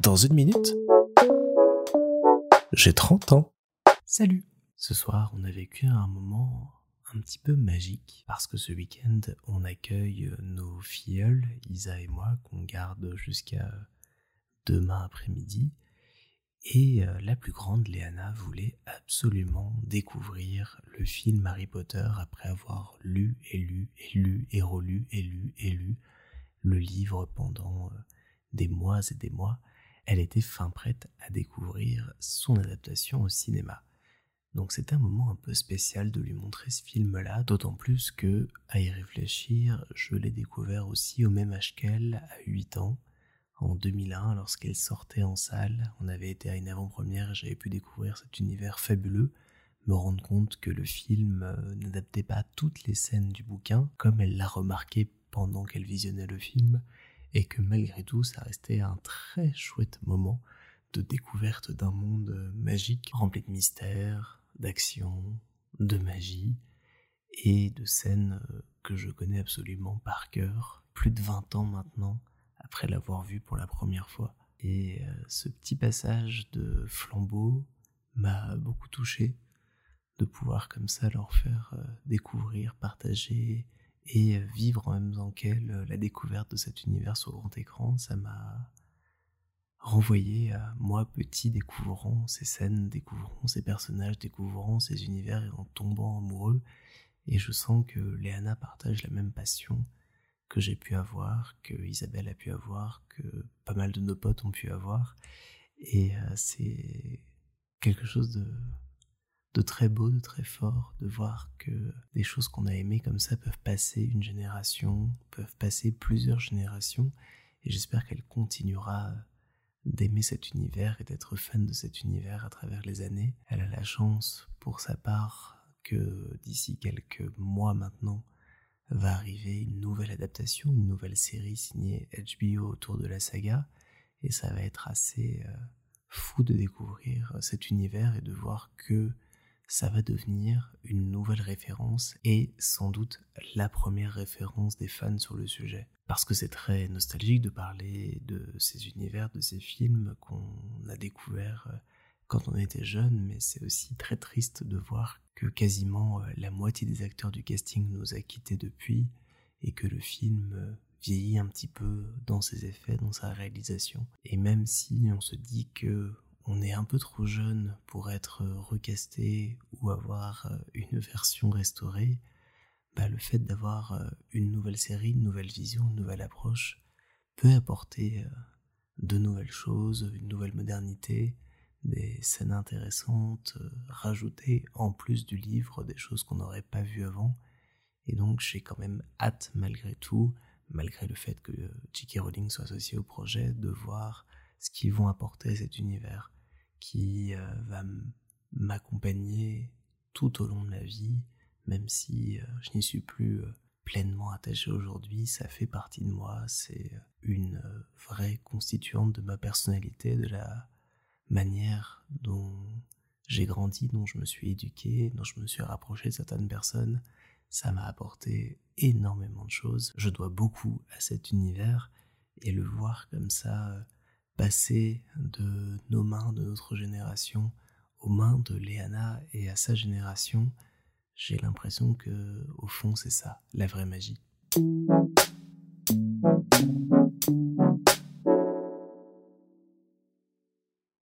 Dans une minute, j'ai 30 ans. Salut Ce soir, on a vécu un moment un petit peu magique parce que ce week-end, on accueille nos filleuls, Isa et moi, qu'on garde jusqu'à demain après-midi. Et euh, la plus grande, Léana, voulait absolument découvrir le film Harry Potter après avoir lu et lu et lu et relu et lu et lu le livre pendant euh, des mois et des mois. Elle était fin prête à découvrir son adaptation au cinéma. Donc c'était un moment un peu spécial de lui montrer ce film-là, d'autant plus que, à y réfléchir, je l'ai découvert aussi au même âge qu'elle, à 8 ans, en 2001 lorsqu'elle sortait en salle. On avait été à une avant-première et j'avais pu découvrir cet univers fabuleux, me rendre compte que le film euh, n'adaptait pas toutes les scènes du bouquin comme elle l'a remarqué pendant qu'elle visionnait le film et que malgré tout ça restait un très chouette moment de découverte d'un monde euh, magique rempli de mystères, d'action, de magie et de scènes euh, que je connais absolument par cœur, plus de 20 ans maintenant après l'avoir vu pour la première fois. Et euh, ce petit passage de flambeau m'a beaucoup touché de pouvoir comme ça leur faire découvrir, partager et euh, vivre en même temps qu'elle la découverte de cet univers sur grand écran. Ça m'a renvoyé à moi petit découvrant ces scènes, découvrant ces personnages, découvrant ces univers et en tombant amoureux. Et je sens que Léana partage la même passion que j'ai pu avoir, que Isabelle a pu avoir, que pas mal de nos potes ont pu avoir. Et euh, c'est quelque chose de, de très beau, de très fort, de voir que des choses qu'on a aimées comme ça peuvent passer une génération, peuvent passer plusieurs générations. Et j'espère qu'elle continuera d'aimer cet univers et d'être fan de cet univers à travers les années. Elle a la chance, pour sa part, que d'ici quelques mois maintenant, va arriver une nouvelle adaptation, une nouvelle série signée HBO autour de la saga, et ça va être assez euh, fou de découvrir cet univers et de voir que ça va devenir une nouvelle référence et sans doute la première référence des fans sur le sujet. Parce que c'est très nostalgique de parler de ces univers, de ces films qu'on a découverts euh, quand on était jeune, mais c'est aussi très triste de voir que quasiment euh, la moitié des acteurs du casting nous a quittés depuis et que le film euh, vieillit un petit peu dans ses effets, dans sa réalisation. Et même si on se dit que on est un peu trop jeune pour être recasté ou avoir euh, une version restaurée, bah le fait d'avoir une nouvelle série, une nouvelle vision, une nouvelle approche peut apporter de nouvelles choses, une nouvelle modernité, des scènes intéressantes, euh, rajouter en plus du livre des choses qu'on n'aurait pas vues avant. Et donc j'ai quand même hâte malgré tout, malgré le fait que euh, J.K. Rowling soit associé au projet, de voir ce qu'ils vont apporter à cet univers qui euh, va m'accompagner tout au long de ma vie, même si je n'y suis plus pleinement attaché aujourd'hui, ça fait partie de moi, c'est une vraie constituante de ma personnalité, de la manière dont j'ai grandi, dont je me suis éduqué, dont je me suis rapproché de certaines personnes, ça m'a apporté énormément de choses. Je dois beaucoup à cet univers et le voir comme ça passer de nos mains, de notre génération, aux mains de Léana et à sa génération, j'ai l'impression que au fond c'est ça, la vraie magie.